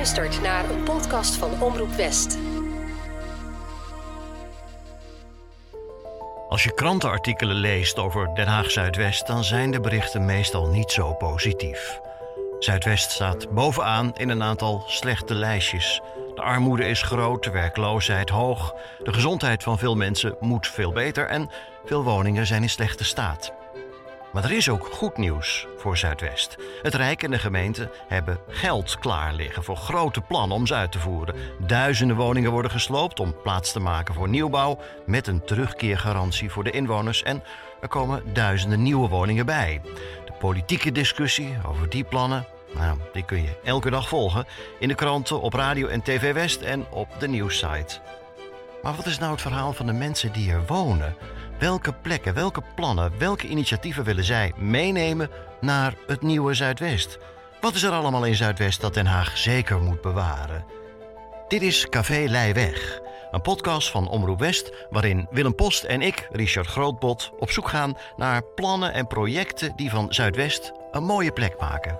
luistert naar een podcast van Omroep West. Als je krantenartikelen leest over Den Haag Zuidwest, dan zijn de berichten meestal niet zo positief. Zuidwest staat bovenaan in een aantal slechte lijstjes. De armoede is groot, de werkloosheid hoog, de gezondheid van veel mensen moet veel beter en veel woningen zijn in slechte staat. Maar er is ook goed nieuws voor Zuidwest. Het Rijk en de gemeente hebben geld klaar liggen voor grote plannen om ze uit te voeren. Duizenden woningen worden gesloopt om plaats te maken voor nieuwbouw met een terugkeergarantie voor de inwoners en er komen duizenden nieuwe woningen bij. De politieke discussie over die plannen, nou, die kun je elke dag volgen in de kranten, op radio en TV West en op de nieuwssite. Maar wat is nou het verhaal van de mensen die er wonen? Welke plekken, welke plannen, welke initiatieven willen zij meenemen naar het nieuwe Zuidwest? Wat is er allemaal in Zuidwest dat Den Haag zeker moet bewaren? Dit is Café Leiweg, een podcast van Omroep West waarin Willem Post en ik, Richard Grootbot, op zoek gaan naar plannen en projecten die van Zuidwest een mooie plek maken.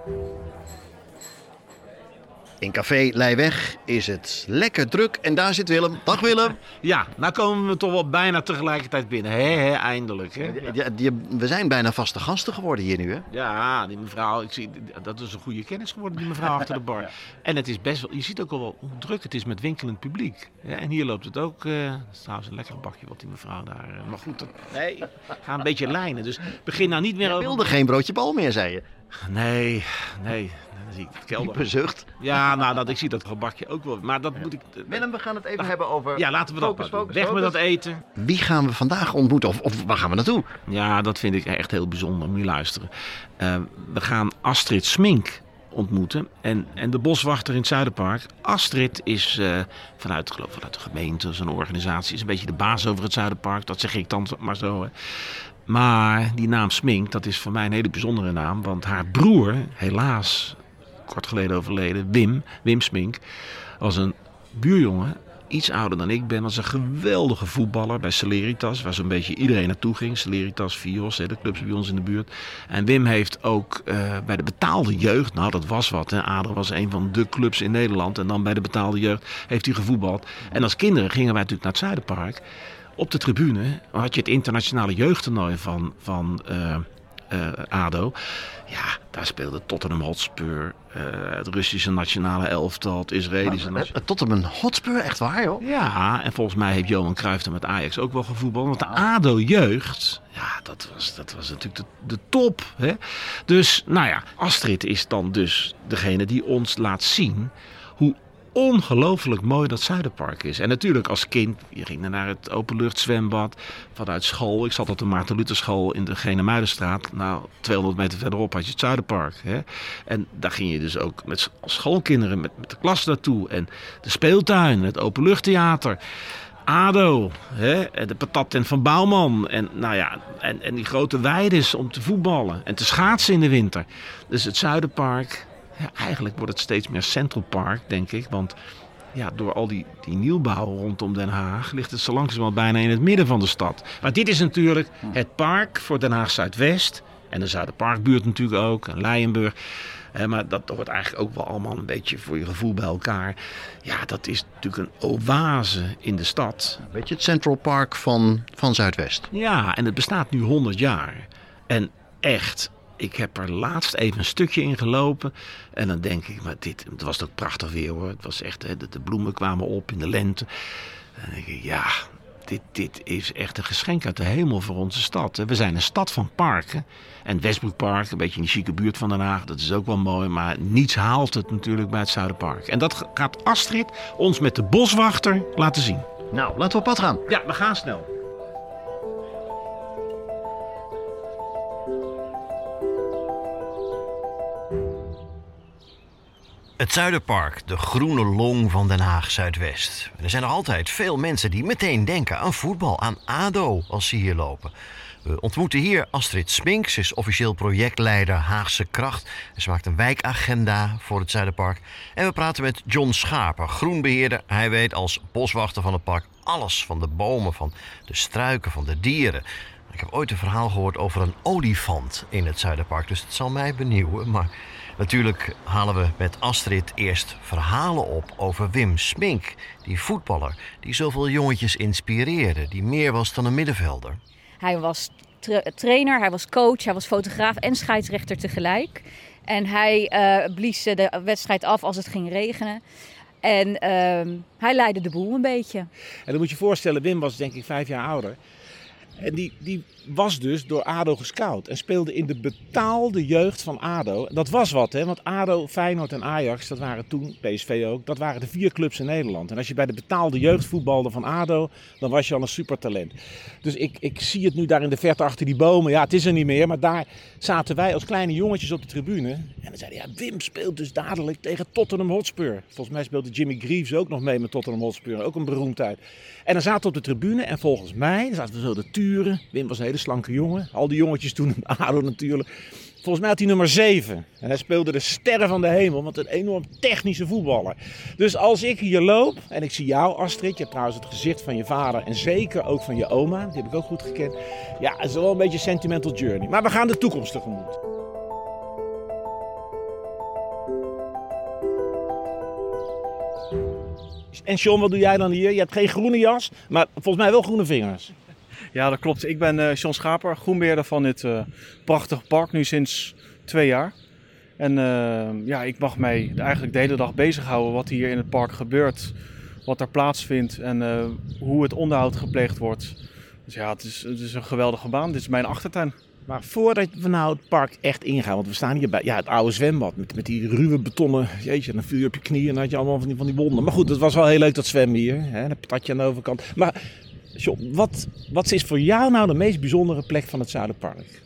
In Café Leiweg is het lekker druk en daar zit Willem. Dag Willem. Ja, nou komen we toch wel bijna tegelijkertijd binnen. Hé, hé, eindelijk. Hè? Ja, die- we zijn bijna vaste gasten geworden hier nu, hè? Ja, die mevrouw, ik zie, dat is een goede kennis geworden, die mevrouw achter de bar. En het is best wel, je ziet ook al wel hoe druk het is met winkelend publiek. Ja, en hier loopt het ook, eh dat is trouwens een lekker bakje wat die mevrouw daar... eh, maar goed, dat, nee, ga een beetje lijnen. Dus begin nou niet meer Je over... wilde geen broodje bal meer, zei je. Nee, nee, dan zie ik het kelder. Diepe zucht. Ja, nou, dat, ik zie dat gebakje ook wel. Maar dat moet ik... Willem, we gaan het even hebben over... Ja, laten we dat Focus, Weg met dat eten. Wie gaan we vandaag ontmoeten? Of, of waar gaan we naartoe? Ja, dat vind ik echt heel bijzonder. Moet je luisteren. Eh, we gaan Astrid Smink ontmoeten. En, en de boswachter in het Zuiderpark. Astrid is eh, vanuit, ik geloof, vanuit de gemeente, zo'n organisatie, is een beetje de baas over het Zuiderpark. Dat zeg ik dan maar zo. Hè. Maar die naam Smink, dat is voor mij een hele bijzondere naam. Want haar broer, helaas kort geleden overleden, Wim, Wim Smink, was een buurjongen. Iets ouder dan ik ben, was een geweldige voetballer bij Celeritas, waar zo'n beetje iedereen naartoe ging. Celeritas, Vios, de clubs bij ons in de buurt. En Wim heeft ook eh, bij de betaalde jeugd, nou dat was wat. Ader was een van de clubs in Nederland. En dan bij de betaalde jeugd heeft hij gevoetbald. En als kinderen gingen wij natuurlijk naar het Zuiderpark. Op de tribune had je het internationale jeugdtoernooi van, van eh, eh, ADO. Ja, daar speelde Tottenham Hotspur, eh, het Russische nationale elftal, het Israëlische nationale... Tot hem een hotspur, echt waar, joh. Ja, en volgens mij heeft Johan Cruijff er met Ajax ook wel gevoetbald. Want de ADO-jeugd, ja, dat was, dat was natuurlijk de, de top. Hè? Dus, nou ja, Astrid is dan dus degene die ons laat zien hoe ongelooflijk mooi dat Zuiderpark is. En natuurlijk als kind, je ging naar het openluchtzwembad vanuit school. Ik zat op de Maarten Luther school in de Genemuidenstraat. Nou, 200 meter verderop had je het Zuiderpark. Hè? En daar ging je dus ook met schoolkinderen met, de klas naartoe. En de speeltuin, het openluchttheater. ADO, hè? de patattent van Bouwman. En, nou ja, en, en die grote weides om te voetballen en te schaatsen in de winter. Dus het Zuiderpark, ja, eigenlijk wordt het steeds meer Central Park, denk ik. Want ja, door al die, die nieuwbouw rondom Den Haag ligt het zo langzamerhand bijna in het midden van de stad. Maar dit is natuurlijk het park voor Den Haag Zuidwest. En de Zuiderparkbuurt natuurlijk ook, en Leijenburg. Hè, maar dat hoort eigenlijk ook wel allemaal een beetje voor je gevoel bij elkaar. Ja, dat is natuurlijk een oase in de stad. Weet je, het Central Park van, van Zuidwest. Ja, en het bestaat nu 100 jaar. En echt, ik heb er laatst even een stukje in gelopen. En dan denk ik, maar dit, het was ook prachtig weer hoor. Het was echt, hè, de, de bloemen kwamen op in de lente. En dan denk ik, ja, dit, dit is echt een geschenk uit de hemel voor onze stad. hè. We zijn een stad van parken. En Westbroekpark, een beetje in de chique buurt van Den Haag, dat is ook wel mooi. Maar niets haalt het natuurlijk bij het Zuiderpark. En dat gaat Astrid ons met de boswachter laten zien. Nou, laten we op pad gaan. Ja, we gaan snel. Het Zuiderpark, de groene long van Den Haag Zuidwest. Er zijn nog altijd veel mensen die meteen denken aan voetbal, aan ADO als ze hier lopen. We ontmoeten hier Astrid Smink. Ze is officieel projectleider Haagse Kracht. Ze maakt een wijkagenda voor het Zuiderpark. En we praten met John Schaper, groenbeheerder. Hij weet als boswachter van het park alles van de bomen, van de struiken, van de dieren. Ik heb ooit een verhaal gehoord over een olifant in het Zuiderpark, dus het zal mij benieuwen. Maar Natuurlijk halen we met Astrid eerst verhalen op over Wim Smink, die voetballer die zoveel jongetjes inspireerde, die meer was dan een middenvelder. Hij was tra trainer, hij was coach, hij was fotograaf en scheidsrechter tegelijk. En hij uh, blies de wedstrijd af als het ging regenen. En uh, hij leidde de boel een beetje. En dan moet je je voorstellen, Wim was denk ik vijf jaar ouder. En die, die was dus door ADO gescout en speelde in de betaalde jeugd van ADO. Dat was wat, hè? want ADO, Feyenoord en Ajax, dat waren toen, PSV ook, dat waren de vier clubs in Nederland. En als je bij de betaalde jeugd voetbalde van ADO, dan was je al een supertalent. Dus ik, ik zie het nu daar in de verte achter die bomen. Ja, het is er niet meer, maar daar zaten wij als kleine jongetjes op de tribune. En dan zeiden ja, Wim speelt dus dadelijk tegen Tottenham Hotspur. Volgens mij speelde Jimmy Greaves ook nog mee met Tottenham Hotspur, ook een beroemdheid. En dan zaten we op de tribune en volgens mij, zaten we zo de turen. Wim was een hele slanke jongen. Al die jongetjes toen in ADO natuurlijk. Volgens mij had hij nummer 7. En hij speelde de sterren van de hemel, want een enorm technische voetballer. Dus als ik hier loop en ik zie jou, Astrid, je hebt trouwens het gezicht van je vader en zeker ook van je oma, die heb ik ook goed gekend. Ja, het is wel een beetje een sentimental journey. Maar we gaan de toekomst tegemoet. En Sean, wat doe jij dan hier? Je hebt geen groene jas, maar volgens mij wel groene vingers. Ja, dat klopt. Ik ben uh, Schaper, groenbeheerder van dit uh, prachtige park, nu sinds twee jaar. En uh, ja, ik mag mij eigenlijk de hele dag bezighouden wat hier in het park gebeurt, wat er plaatsvindt en hoe het onderhoud gepleegd wordt. Dus ja, het is, het is een geweldige baan. Dit is mijn achtertuin. Maar voordat we nou het park echt ingaan, want we staan hier bij ja, het oude zwembad met, met die ruwe betonnen, jeetje, dan vuur op je knieën en had je allemaal van die, van die wonden. Maar goed, het was wel heel leuk dat zwemmen hier, hè, dat patatje aan de overkant. Maar John, wat, wat is voor jou nou de meest bijzondere plek van het Zuiderpark?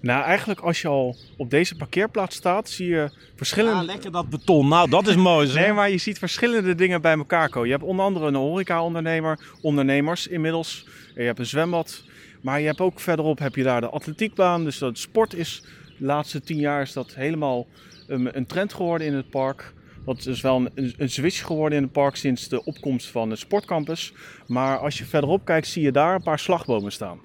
Nou, eigenlijk als je al op deze parkeerplaats staat, zie je verschillende... Ja, lekker dat beton. Nou, dat is mooi. nee, maar je ziet verschillende dingen bij elkaar komen. Je hebt onder andere een horeca-ondernemer, ondernemers inmiddels. Je hebt een zwembad. Maar je hebt ook verderop heb je daar de atletiekbaan. Dus dat sport is de laatste tien jaar is dat helemaal een, een trend geworden in het park. Dat is wel een, een switch geworden in het park sinds de opkomst van de sportcampus. Maar als je verderop kijkt, zie je daar een paar slagbomen staan.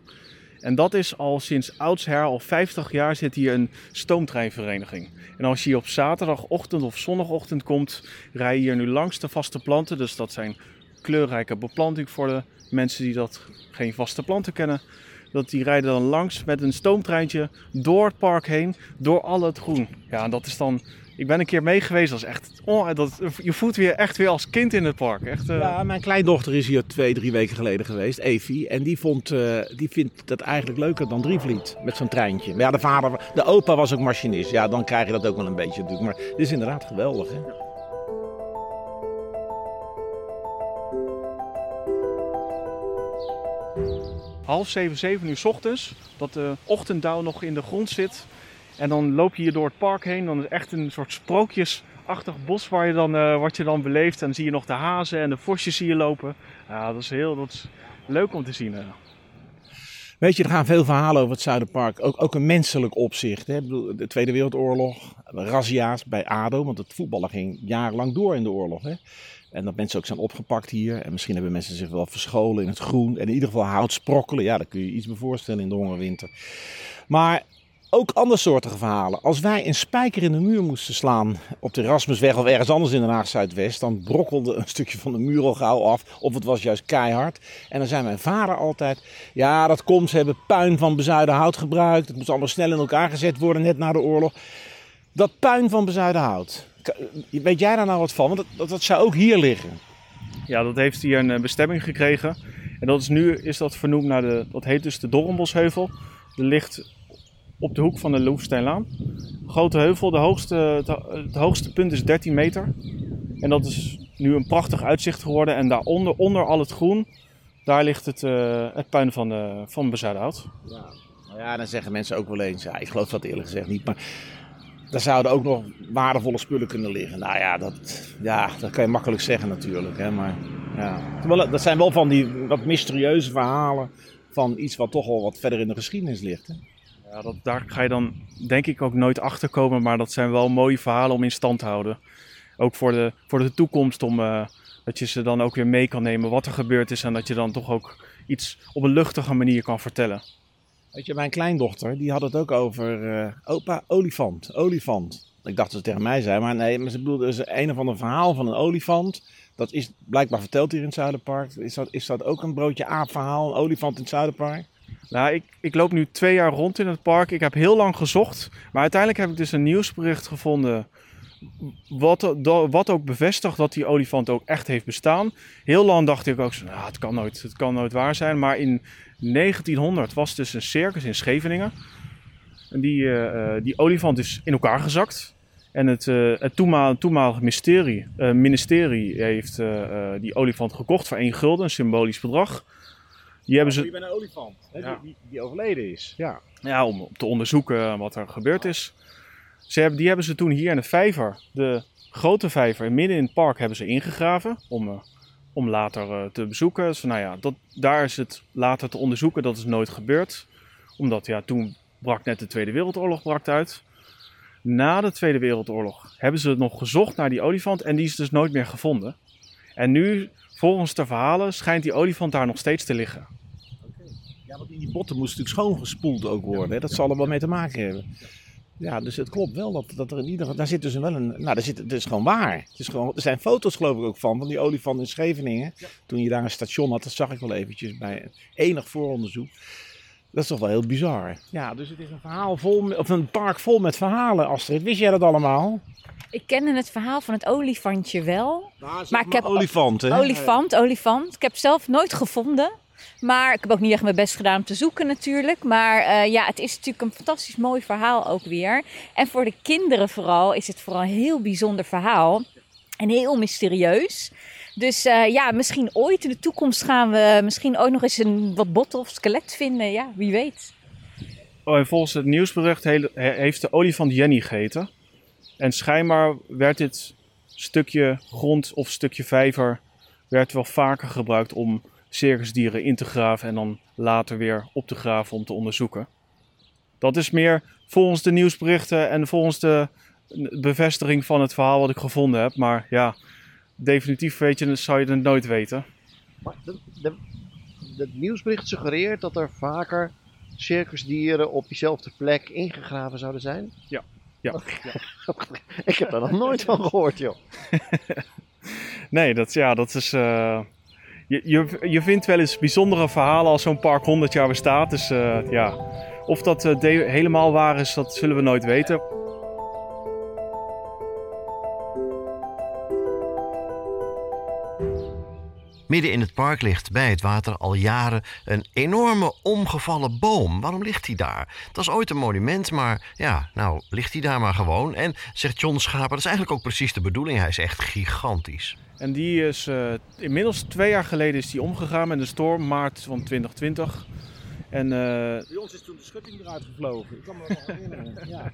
En dat is al sinds oudsher, al 50 jaar zit hier een stoomtreinvereniging. En als je hier op zaterdagochtend of zondagochtend komt, rij je hier nu langs de vaste planten. Dus dat zijn kleurrijke beplanting voor de mensen die dat geen vaste planten kennen. Dat die rijden dan langs met een stoomtreintje door het park heen, door al het groen. Ja, en dat is dan ik ben een keer mee geweest. Dat is echt, oh, dat, je voelt weer echt weer als kind in het park. Echt, uh... Ja, mijn kleindochter is hier twee, drie weken geleden geweest, Evie. En die, vond, uh, die vindt dat eigenlijk leuker dan Drievliet met zo'n treintje. Maar ja, de vader, de opa was ook machinist. Ja, dan krijg je dat ook wel een beetje natuurlijk. Maar dit is inderdaad geweldig, hè? Half zeven, zeven uur s ochtends, dat de ochtenddauw nog in de grond zit. En dan loop je hier door het park heen. Dan is het echt een soort sprookjesachtig bos waar je dan, uh, wat je dan beleeft. En dan zie je nog de hazen en de vosjes hier lopen. Ja, dat is heel dat is leuk om te zien. Weet je, er gaan veel verhalen over het Zuiderpark. Ook, ook een menselijk opzicht. Hè? De Tweede Wereldoorlog, razzia's bij ADO. Want het voetballen ging jarenlang door in de oorlog. Hè? En dat mensen ook zijn opgepakt hier. En misschien hebben mensen zich wel verscholen in het groen. En in ieder geval hout sprokkelen. Ja, daar kun je iets bij voorstellen in de hongerwinter. Maar ook andersoortige verhalen. Als wij een spijker in de muur moesten slaan op de Erasmusweg of ergens anders in Den Haag Zuidwest, dan brokkelde een stukje van de muur al gauw af. Of het was juist keihard. En dan zei mijn vader altijd: Ja, dat komt, ze hebben puin van bezuiden hout gebruikt. Het moest allemaal snel in elkaar gezet worden, net na de oorlog. Dat puin van bezuiden hout. Weet jij daar nou wat van? Want dat, dat, zou ook hier liggen. Ja, dat heeft hier een eh, bestemming gekregen. En dat is nu is dat vernoemd naar de, dat heet dus de Dorrenbosheuvel. Er ligt op de hoek van de Loefsteinlaan. Grote heuvel, de hoogste, het hoogste punt is 13 meter. En dat is nu een prachtig uitzicht geworden. En daaronder, onder al het groen, daar ligt het, uh, het puin van, de, van Bezuidenhout. Ja. Nou ja, dan zeggen mensen ook wel eens, ja, ik geloof dat eerlijk gezegd niet, maar daar zouden ook nog waardevolle spullen kunnen liggen. Nou ja, dat, ja, dat kan je makkelijk zeggen natuurlijk. Hè, maar ja. Dat zijn wel van die wat mysterieuze verhalen van iets wat toch al wat verder in de geschiedenis ligt. Hè? Ja, dat, daar ga je dan denk ik ook nooit achter komen. Maar dat zijn wel mooie verhalen om in stand te houden. Ook voor de, voor de toekomst. Om, uh, dat je ze dan ook weer mee kan nemen wat er gebeurd is. En dat je dan toch ook iets op een luchtige manier kan vertellen. Weet je, mijn kleindochter die had het ook over uh, opa olifant, olifant. Ik dacht dat ze tegen mij zei, maar nee, maar ze bedoelde dus een of ander verhaal van een olifant. Dat is blijkbaar verteld hier in het Zuiderpark. Is dat, is dat ook een broodje aap verhaal, een olifant in het Zuiderpark? Nou, ik, ik loop nu twee jaar rond in het park. Ik heb heel lang gezocht. Maar uiteindelijk heb ik dus een nieuwsbericht gevonden. Wat, wat ook bevestigt dat die olifant ook echt heeft bestaan. Heel lang dacht ik ook, zo, nou, het, kan nooit, het kan nooit waar zijn. Maar in 1900 was dus een circus in Scheveningen. En die, eh, eh, die olifant is in elkaar gezakt. En het, eh, het toenmalige mysterie, ministerie heeft die olifant gekocht voor één gulden, een symbolisch bedrag. Die hebben ze, Je bent een olifant, hè, Ja. die, die overleden is. Ja. ja, om te onderzoeken wat er gebeurd is. Ze hebben, die hebben ze toen hier in de vijver, de grote vijver, midden in het park, hebben ze ingegraven. Om, eh, om later eh, te bezoeken. Dus, nou ja, dat, daar is het later te onderzoeken. Dat is nooit gebeurd. Omdat ja, toen brak net de Tweede Wereldoorlog brak uit. Na de Tweede Wereldoorlog hebben ze nog gezocht naar die olifant. En die is dus nooit meer gevonden. En nu, volgens de verhalen, schijnt die olifant daar nog steeds te liggen. ja, want die botten moesten natuurlijk schoongespoeld ook worden. Hè? Dat zal er wel mee te maken hebben. Ja, dus het klopt wel dat, dat er in ieder geval... Daar zit dus wel een... Nou, daar zit, het is gewoon waar. Het is gewoon, er zijn foto's geloof ik ook van, van die olifant in Scheveningen. Toen je daar een station had, dat zag ik wel eventjes bij enig vooronderzoek. Dat is toch wel heel bizar. Ja, dus het is een verhaal vol, of een park vol met verhalen, Astrid. Wist jij dat allemaal? Ik kende het verhaal van het olifantje wel. Maar ik heb- olifant, hè? Olifant, olifant. Ik heb het zelf nooit gevonden. Maar ik heb ook niet echt mijn best gedaan om te zoeken natuurlijk. Maar eh, ja, het is natuurlijk een fantastisch mooi verhaal ook weer. En voor de kinderen vooral is het vooral een heel bijzonder verhaal. En heel mysterieus. Dus eh, ja, misschien ooit in de toekomst gaan we misschien ook nog eens een wat botten of skelet vinden. Ja, wie weet. Oh, en volgens het nieuwsbericht heeft de olifant Jenny geheten. En schijnbaar werd dit stukje grond of stukje vijver werd wel vaker gebruikt om circusdieren in te graven en dan later weer op te graven om te onderzoeken. Dat is meer volgens de nieuwsberichten en volgens de bevestiging van het verhaal wat ik gevonden heb. Maar ja, definitief weet je, zou je het nooit weten. Maar het nieuwsbericht suggereert dat er vaker circusdieren op diezelfde plek ingegraven zouden zijn? Ja. Ja. Ik heb daar nog nooit van gehoord, joh. Nee, dat, ja, dat is. eh, je, je, je vindt wel eens bijzondere verhalen als zo'n park 100 jaar bestaat. Dus eh, ja, of dat eh, helemaal waar is, dat zullen we nooit weten. Midden in het park ligt bij het water al jaren een enorme omgevallen boom. Waarom ligt die daar? Dat is ooit een monument, maar ja, nou ligt hij daar maar gewoon. En zegt John Schaper, dat is eigenlijk ook precies de bedoeling. Hij is echt gigantisch. En die is eh, inmiddels twee jaar geleden is die omgegaan met een storm, maart van 2020. En, eh, Bij ons is toen de schutting eruit gevlogen. Ik kan me nog herinneren. Ja.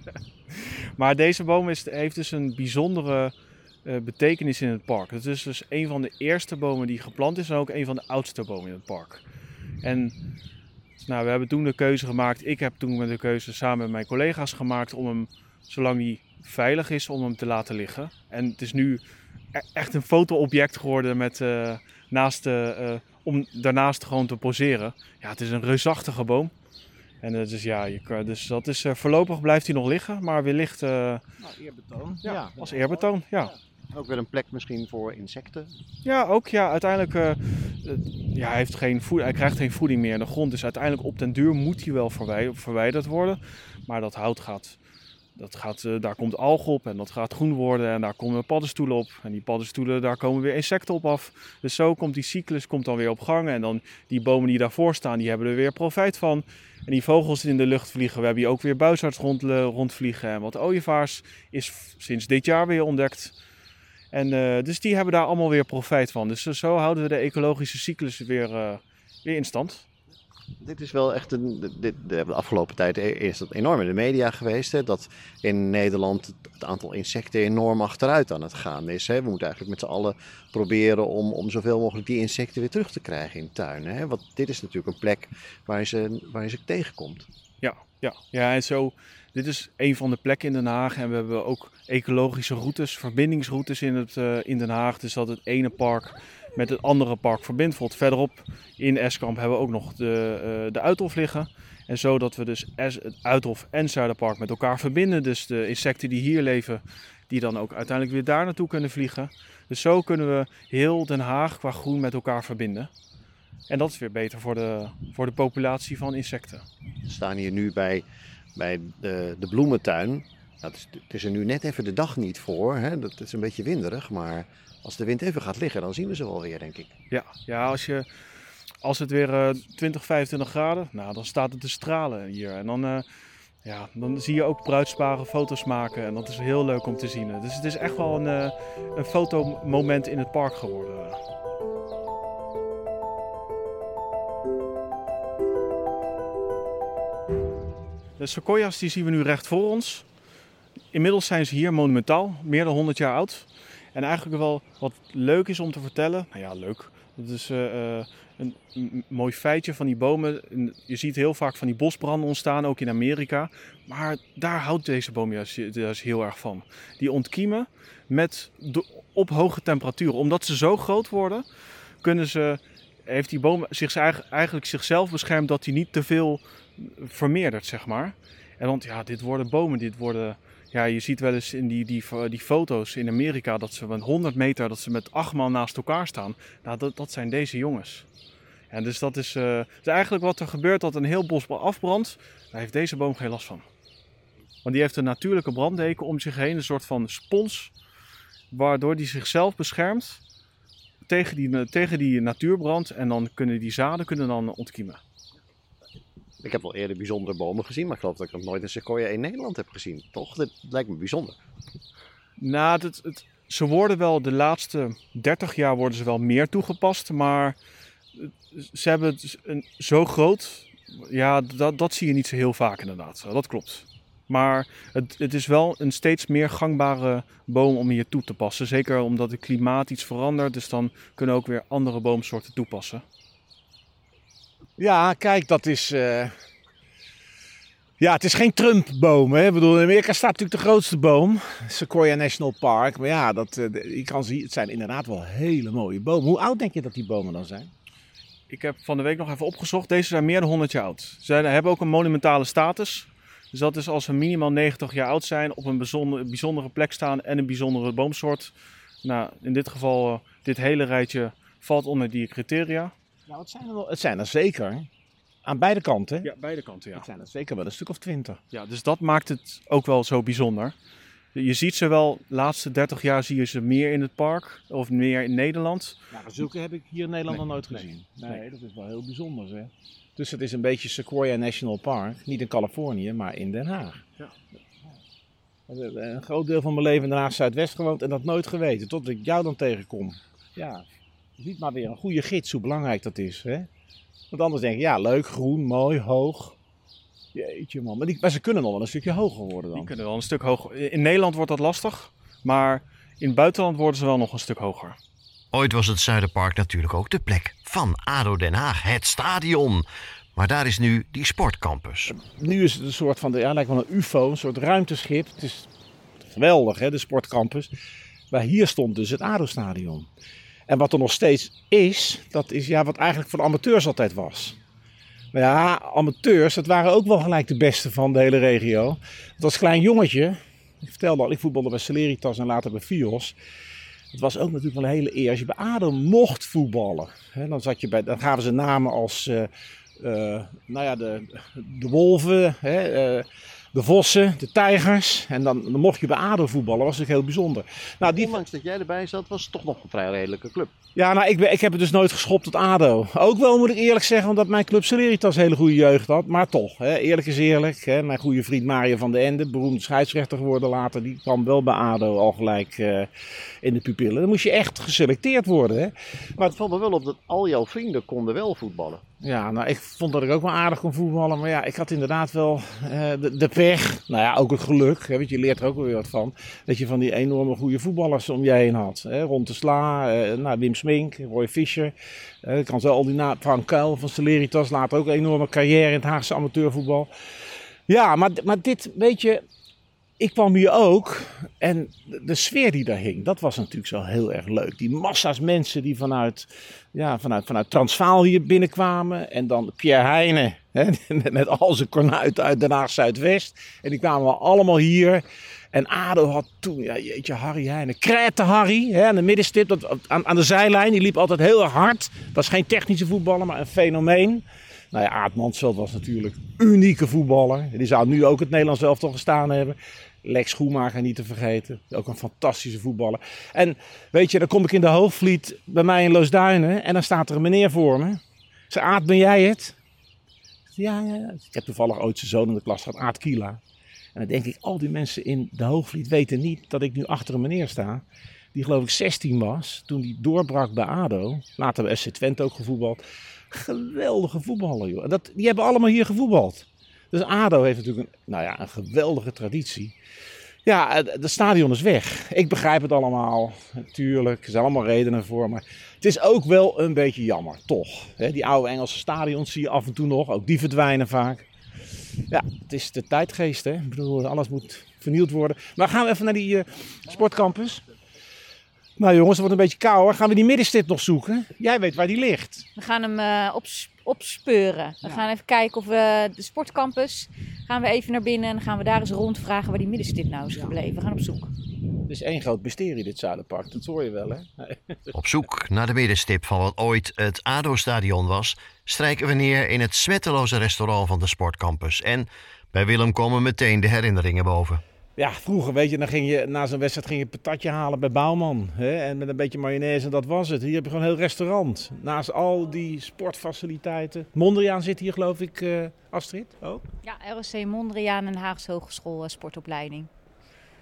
maar deze boom is, heeft dus een bijzondere eh, betekenis in het park. Het is dus een van de eerste bomen die geplant is en ook een van de oudste bomen in het park. En nou, we hebben toen de keuze gemaakt, ik heb toen met de keuze samen met mijn collega's gemaakt om hem, zolang die veilig is, om hem te laten liggen. En het is nu e- echt een fotoobject geworden met, eh, naast eh, om daarnaast gewoon te poseren. Ja, het is een reusachtige boom. En eh, dus ja, je dus dat is, eh, voorlopig blijft hij nog liggen, maar wellicht eh, Nou, eerbetoon. ja, als eerbetoon. Ja. Ook weer een plek misschien voor insecten. Ja, ook ja, uiteindelijk. ja, hij, heeft geen voed- hij krijgt geen voeding meer in de grond. Dus uiteindelijk op den duur moet hij wel verwij- verwijderd worden. Maar dat hout gaat. Dat gaat eh, daar komt alg op en dat gaat groen worden en daar komen paddenstoelen op. En die paddenstoelen, daar komen weer insecten op af. Dus zo komt die cyclus komt dan weer op gang. En dan die bomen die daarvoor staan, die hebben er weer profijt van. En die vogels die in de lucht vliegen, we hebben hier ook weer buizards rond, eh, rondvliegen. En wat ooievaars is sinds dit jaar weer ontdekt. En eh, dus die hebben daar allemaal weer profijt van. Dus zo houden we de ecologische cyclus weer, weer in stand. Dit is wel echt een. Dit, de, afgelopen tijd is dat enorm in de media geweest. Hè, dat in Nederland het, het aantal insecten enorm achteruit aan het gaan is. Hè. We moeten eigenlijk met z'n allen proberen om, om zoveel mogelijk die insecten weer terug te krijgen in tuinen. Hè. Want dit is natuurlijk een plek waar je ze, waar je ze tegenkomt. Ja, ja. ja, en zo. Dit is een van de plekken in Den Haag. En we hebben ook ecologische routes, verbindingsroutes in, het, eh, in Den Haag. Dus dat het ene park met het andere park verbindt. Bijvoorbeeld verderop in Eskamp hebben we ook nog de, eh de Uithof liggen. En zodat we dus het Uithof en Zuiderpark met elkaar verbinden. Dus de insecten die hier leven, die dan ook uiteindelijk weer daar naartoe kunnen vliegen. Dus zo kunnen we heel Den Haag qua groen met elkaar verbinden. En dat is weer beter voor de, voor de populatie van insecten. We staan hier nu bij, bij de, de bloementuin. Nou, het, is, het is er nu net even de dag niet voor. Hè? Dat is een beetje winderig. Maar als de wind even gaat liggen, dan zien we ze wel weer, denk ik. Ja, ja als, je, als het weer eh 20, 25 graden, nou, dan staat het te stralen hier. En dan, eh, ja, dan zie je ook bruidsparen foto's maken. En dat is heel leuk om te zien. Dus het is echt wel een, eh, een fotomoment in het park geworden. De sequoia's die zien we nu recht voor ons. Inmiddels zijn ze hier monumentaal, meer dan 100 jaar oud. En eigenlijk wel wat leuk is om te vertellen. Nou ja, leuk. Het is eh, eh, een, een mooi feitje van die bomen. Je ziet heel vaak van die bosbranden ontstaan, ook in Amerika. Maar daar houdt deze boom juist, juist heel erg van. Die ontkiemen met, de- op hoge temperaturen. Omdat ze zo groot worden, kunnen ze, heeft die boom zich, eigenlijk zichzelf beschermd dat hij niet te veel vermeerdert, zeg maar. En want ja, dit worden bomen, dit worden... Ja, je ziet wel eens in die, die, die foto's in Amerika dat ze met 100 meter, dat ze met acht man naast elkaar staan. Nou, dat, dat zijn deze jongens. En dus dat is, eh, is eigenlijk wat er gebeurt, dat een heel bos afbrandt. Daar heeft deze boom geen last van. Want die heeft een natuurlijke branddeken om zich heen, een soort van spons, waardoor die zichzelf beschermt tegen die, tegen die natuurbrand. En dan kunnen die zaden kunnen dan ontkiemen. Ik heb wel eerder bijzondere bomen gezien, maar ik geloof dat ik nog nooit een sequoia in Nederland heb gezien. Toch? Dat lijkt me bijzonder. Nou, het, het, ze worden wel de laatste 30 jaar worden ze wel meer toegepast, maar het- ze hebben het een, zo groot. Ja, dat, dat zie je niet zo heel vaak inderdaad. Dat klopt. Maar het, het is wel een steeds meer gangbare boom om hier toe te passen. Zeker omdat het klimaat iets verandert. Dus dan kunnen ook weer andere boomsoorten toepassen. Ja, kijk, dat is. eh, Ja, het is geen Trump-boom. Ik bedoel, in Amerika staat natuurlijk de grootste boom, Sequoia National Park. Maar ja, dat, eh, je kan zien, het zijn inderdaad wel hele mooie bomen. Hoe oud denk je dat die bomen dan zijn? Ik heb van de week nog even opgezocht. Deze zijn meer dan 100 jaar oud. Ze hebben ook een monumentale status. Dus dat is als ze minimaal 90 jaar oud zijn, op een bijzondere, bijzondere plek staan en een bijzondere boomsoort. Nou, in dit geval, eh, dit hele rijtje valt onder die criteria. Nou, het zijn er, wel, het zijn er zeker. Aan beide kanten. Ja, beide kanten, ja. Het zijn er zeker wel een stuk of twintig. ja. Dus dat maakt het ook wel zo bijzonder. Je ziet ze wel, de laatste 30 jaar zie je ze meer in het park of meer in Nederland. Zulke heb ik hier in Nederland Nee, nog nooit gezien. nee. Nee, dat is wel heel bijzonder. Hè? Dus het is een beetje Sequoia National Park. Niet in Californië, maar in Den Haag. Ja. Een groot deel van mijn leven in Den Haag Zuidwest gewoond en dat nooit geweten. Tot ik jou dan tegenkom. Ja, ziet maar weer een goede gids hoe belangrijk dat is. Hè? Want anders denk je, ja, leuk, groen, mooi, hoog. Jeetje man. Maar, die, maar ze kunnen nog wel een stukje hoger worden Die dan. kunnen wel een stuk hoger. In Nederland wordt dat lastig, maar in het buitenland worden ze wel nog een stuk hoger. Ooit was het Zuiderpark natuurlijk ook de plek van ADO Den Haag, het stadion. Maar daar is nu die sportcampus. Nu is het een soort van, de, ja, lijkt wel een ufo, een soort ruimteschip. Het is geweldig, hè, de sportcampus. Maar hier stond dus het ADO-stadion. En wat er nog steeds is, dat is ja, wat eigenlijk voor de amateurs altijd was. Maar ja, amateurs, dat waren ook wel gelijk de beste van de hele regio. Was een klein jongetje. Ik vertelde al, ik voetbalde bij Celeritas en later bij Fios. Het was ook natuurlijk wel een hele eer als je bij mocht voetballen. Hè, dan, zat je bij, dan gaven ze namen als eh, eh, nou ja, de, de wolven, hè, eh, de vossen, de tijgers. En dan, dan mocht je bij ADO voetballen. Was natuurlijk heel bijzonder. Nou, die, Ondanks dat jij erbij zat, was het toch nog een vrij redelijke club. ja, nou, ik, ben, ik heb het dus nooit geschopt tot ADO. Ook wel, moet ik eerlijk zeggen, omdat mijn club Celeritas een hele goede jeugd had. Maar toch, hè, eerlijk is eerlijk. Hè, mijn goede vriend Mario van den Ende, beroemd scheidsrechter geworden later, die kwam wel bij ADO al gelijk eh, in de pupillen. Dan moest je echt geselecteerd worden. Hè. Maar het valt me wel op dat al jouw vrienden konden wel voetballen. Ja, nou, ik vond dat ik ook wel aardig kon voetballen. Maar ja, ik had inderdaad wel eh, de, de pech. Nou ja, ook het geluk. Hè, want je leert er ook wel weer wat van. Dat je van die enorme goede voetballers om je heen had. Hè, Ron de Sla, eh, nou, Wim Smink, Roy Fischer. Ik kan zo al die naam. Frank Kuil van Celeritas. Later ook een enorme carrière in het Haagse amateurvoetbal. Ja, maar, maar dit, weet je... Ik kwam hier ook en de, sfeer die daar hing, dat was natuurlijk zo heel erg leuk. Die massa's mensen die vanuit, ja, vanuit, vanuit Transvaal hier binnenkwamen. En dan Pierre Heijnen, met, al zijn kornuiten uit Den Haag Zuidwest. En die kwamen allemaal hier. En ADO had toen, ja, jeetje, Harry Heijnen. Krete Harry, hè, aan de middenstip, dat, aan, aan de zijlijn. Die liep altijd heel hard. Was geen technische voetballer, maar een fenomeen. Nou ja, Aad Mansveld was natuurlijk unieke voetballer. Die zou nu ook het Nederlands elftal gestaan hebben. Lex Schoenmaker niet te vergeten. Ook een fantastische voetballer. En weet je, dan kom ik in de Hoogvliet bij mij in Loosduinen. En dan staat er een meneer voor me. Ze Aad, ben jij het? Ja, ja. Ik heb toevallig ooit zijn zoon in de klas gehad, Aad Kila. En dan denk ik, al die mensen in de Hoogvliet weten niet dat ik nu achter een meneer sta. Die geloof ik 16 was toen die doorbrak bij ADO. Later bij FC Twente ook gevoetbald. Geweldige voetballer, joh. En dat, die hebben allemaal hier gevoetbald. Dus ADO heeft natuurlijk een, nou ja, een geweldige traditie. Ja, het stadion is weg. Ik begrijp het allemaal. Natuurlijk, er zijn allemaal redenen voor. Maar het is ook wel een beetje jammer, toch. Die oude Engelse stadions zie je af en toe nog. Ook die verdwijnen vaak. Ja, het is de tijdgeest, hè. Ik bedoel, alles moet vernieuwd worden. Maar gaan we even naar die uh, sportcampus. Nou jongens, het wordt een beetje kouder. Gaan we die middenstip nog zoeken? Jij weet waar die ligt. We gaan hem uh, ops opspeuren. We gaan even kijken of we de sportcampus... gaan we even naar binnen en gaan we daar eens rondvragen waar die middenstip nou is gebleven. We gaan op zoek. Het is één groot mysterie, dit Zuiderpark. Dat hoor je wel, hè? Op zoek naar de middenstip van wat ooit het ADO-stadion was... strijken we neer in het smetteloze restaurant van de sportcampus. En bij Willem komen meteen de herinneringen boven. Ja, vroeger, weet je, dan ging je na zo'n wedstrijd ging je patatje halen bij Bouwman. Hè? En met een beetje mayonaise en dat was het. Hier heb je gewoon een heel restaurant. Naast al die sportfaciliteiten. Mondriaan zit hier, geloof ik, uh, Astrid ook? Ja, ROC Mondriaan en Haagse Hogeschool uh, Sportopleiding.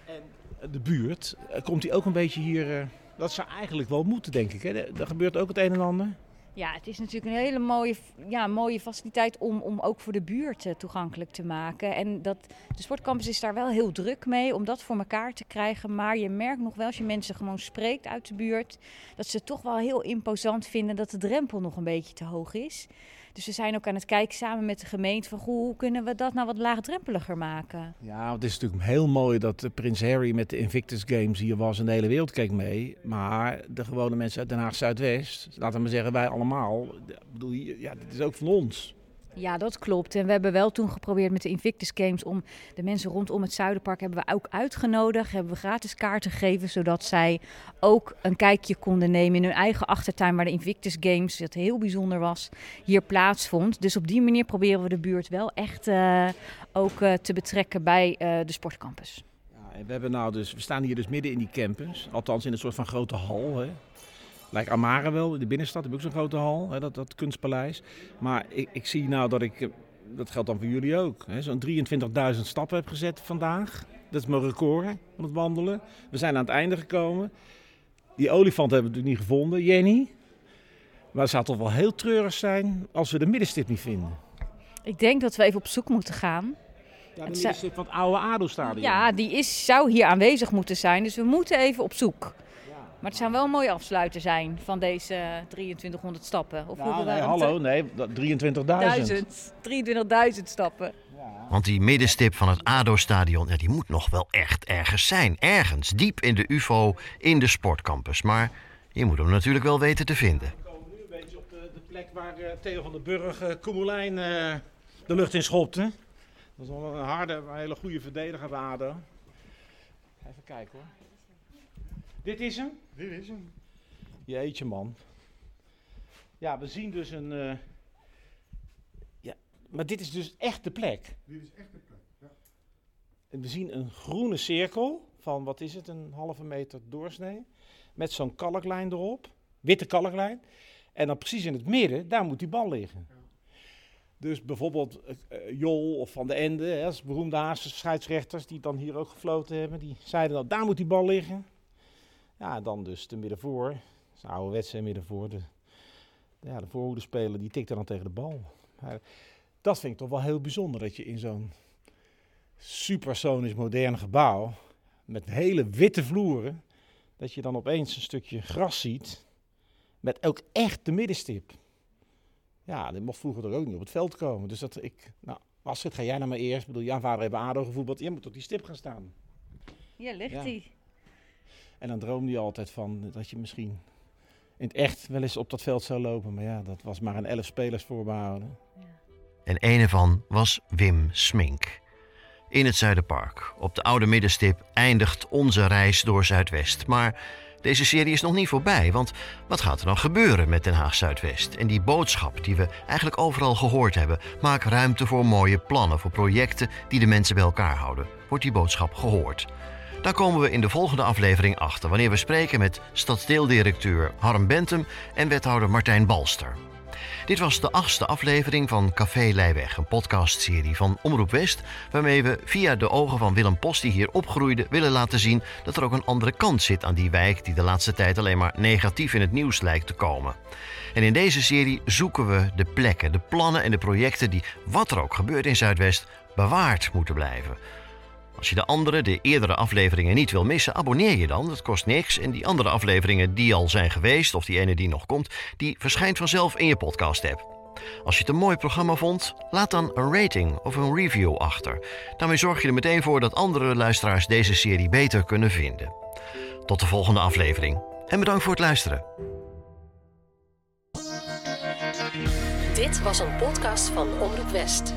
En de buurt, uh, komt hij ook een beetje hier... dat zou eigenlijk wel moeten, denk ik. Hè? Er gebeurt ook het een en ander. Ja, het is natuurlijk een hele mooie, ja, mooie faciliteit om, om ook voor de buurt uh, toegankelijk te maken. En dat, de sportcampus is daar wel heel druk mee om dat voor elkaar te krijgen. Maar je merkt nog wel, als je mensen gewoon spreekt uit de buurt, dat ze toch wel heel imposant vinden dat de drempel nog een beetje te hoog is. Dus we zijn ook aan het kijken samen met de gemeente van hoe kunnen we dat nou wat laagdrempeliger maken. Ja, het is natuurlijk heel mooi dat Prins Harry met de Invictus Games hier was en de hele wereld keek mee. Maar de gewone mensen uit Den Haag Zuidwest, laten we maar zeggen wij allemaal, bedoel, ja, dit is ook van ons. Ja, dat klopt. En we hebben wel toen geprobeerd met de Invictus Games om de mensen rondom het Zuiderpark hebben we ook uitgenodigd. Hebben we gratis kaarten gegeven, zodat zij ook een kijkje konden nemen in hun eigen achtertuin waar de Invictus Games, dat heel bijzonder was, hier plaatsvond. Dus op die manier proberen we de buurt wel echt uh, ook uh, te betrekken bij uh, de sportcampus. Ja, we, hebben nou dus, we staan hier dus midden in die campus, althans in een soort van grote hal. Hè. Lijkt Amare wel, in de binnenstad heb ik ook zo'n grote hal, hè, dat, dat kunstpaleis. Maar ik, ik zie nou dat ik, dat geldt dan voor jullie ook, zo'n 23.000 stappen heb gezet vandaag. Dat is mijn record van het wandelen. We zijn aan het einde gekomen. Die olifant hebben we natuurlijk niet gevonden, Jenny. Maar het zou toch wel heel treurig zijn als we de middenstip niet vinden. Ik denk dat we even op zoek moeten gaan. Ja, de middenstip van het oude ADO-stadion. Ja, die is, zou hier aanwezig moeten zijn. Dus we moeten even op zoek. Maar het zou wel een mooi afsluiten zijn van deze 2300 stappen. Of nou, nee, hallo, nee, 23.000. 23.000 stappen. Ja. Want die middenstip van het ADO-stadion, ja, die moet nog wel echt ergens zijn. Ergens, diep in de UFO, in de sportcampus. Maar je moet hem natuurlijk wel weten te vinden. We komen nu een beetje op de, de plek waar uh, Theo van den Burg uh, Koemelijn uh, de lucht in schopte. Dat is wel een harde, een hele goede verdediger bij ADO. Even kijken hoor. Dit is hem? Dit is hem. Jeetje man. Ja, we zien dus een... Uh... Ja, maar dit is dus echt de plek. Dit is echt de plek, ja. En we zien een groene cirkel van, wat is het, een halve meter doorsnee. Met zo'n kalklijn erop. Witte kalklijn. En dan precies in het midden, daar moet die bal liggen. Ja. Dus bijvoorbeeld uh, Jol of Van de Ende, hè, als beroemde Haagse scheidsrechters die dan hier ook gefloten hebben, die zeiden dan, daar moet die bal liggen. Ja, dan dus de middenvoor. Dat is een ouderwetse middenvoor. De, ja, de die tikte dan tegen de bal. Maar dat vind ik toch wel heel bijzonder. Dat je in zo'n supersonisch modern gebouw. Met hele witte vloeren. Dat je dan opeens een stukje gras ziet. Met ook echt de middenstip. Ja, die mocht vroeger er ook niet op het veld komen. Dus dat ik. Nou, Astrid, ga jij nou maar eerst. Ik bedoel, jouw vader heeft ADO gevoetbald. Je moet op die stip gaan staan. Ja, ligt Ja. die. En dan droomde je altijd van dat je misschien in het echt wel eens op dat veld zou lopen. Maar ja, dat was maar aan elf spelers voorbehouden. En een ervan was Wim Smink. In het Zuiderpark, op de oude middenstip, eindigt onze reis door Zuidwest. Maar deze serie is nog niet voorbij, want wat gaat er dan gebeuren met Den Haag Zuidwest? En die boodschap die we eigenlijk overal gehoord hebben: maak ruimte voor mooie plannen, voor projecten die de mensen bij elkaar houden. Wordt die boodschap gehoord? Daar komen we in de volgende aflevering achter, wanneer we spreken met stadsdeeldirecteur Harm Bentum en wethouder Martijn Balster. Dit was de achtste aflevering van Café Leiweg, een podcastserie van Omroep West, waarmee we via de ogen van Willem Post, die hier opgroeide, willen laten zien dat er ook een andere kant zit aan die wijk die de laatste tijd alleen maar negatief in het nieuws lijkt te komen. En in deze serie zoeken we de plekken, de plannen en de projecten die, wat er ook gebeurt in Zuidwest, bewaard moeten blijven. Als je de andere, de eerdere afleveringen niet wil missen, abonneer je dan. Dat kost niks. En die andere afleveringen die al zijn geweest, of die ene die nog komt, die verschijnt vanzelf in je podcast-app. Als je het een mooi programma vond, laat dan een rating of een review achter. Daarmee zorg je er meteen voor dat andere luisteraars deze serie beter kunnen vinden. Tot de volgende aflevering. En bedankt voor het luisteren. Dit was een podcast van Omroep West.